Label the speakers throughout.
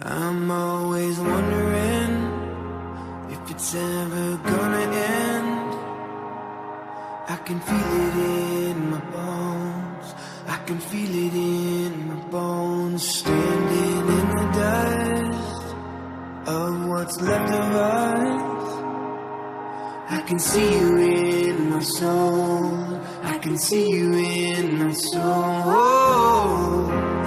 Speaker 1: I'm always wondering if it's ever gonna end. I can feel it in my bones. I can feel it in my bones. Standing in the dust of what's left of us. I can see you in my soul. I can see you in my soul.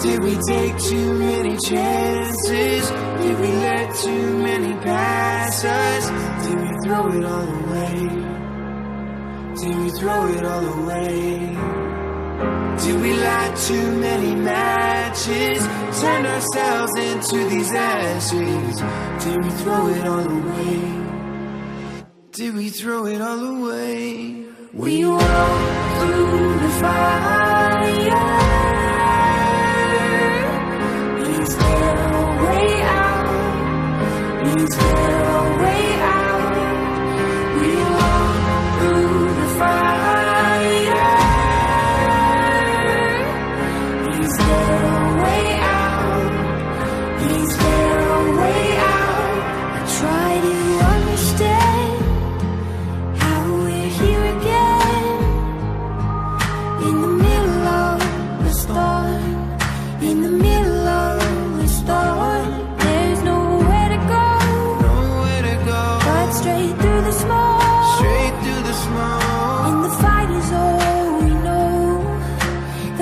Speaker 1: Did we take too many chances? Did we let too many pass us? Did we throw it all away? Did we throw it all away? Did we light too many matches? Turn ourselves into these ashes? Did we throw it all away? Did we throw it all away?
Speaker 2: We walk through the fire. There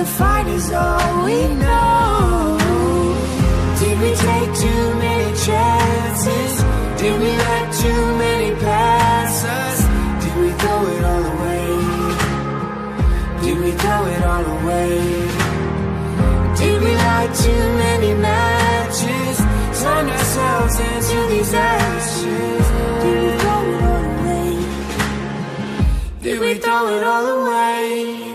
Speaker 2: The fight is all we know.
Speaker 1: Did we take too many chances? Did we let too many pass us? Did we throw it all away? Did we throw it all away? Did we light too many matches? Turn ourselves into these ashes?
Speaker 2: Did we throw it all away?
Speaker 1: Did we throw it all away?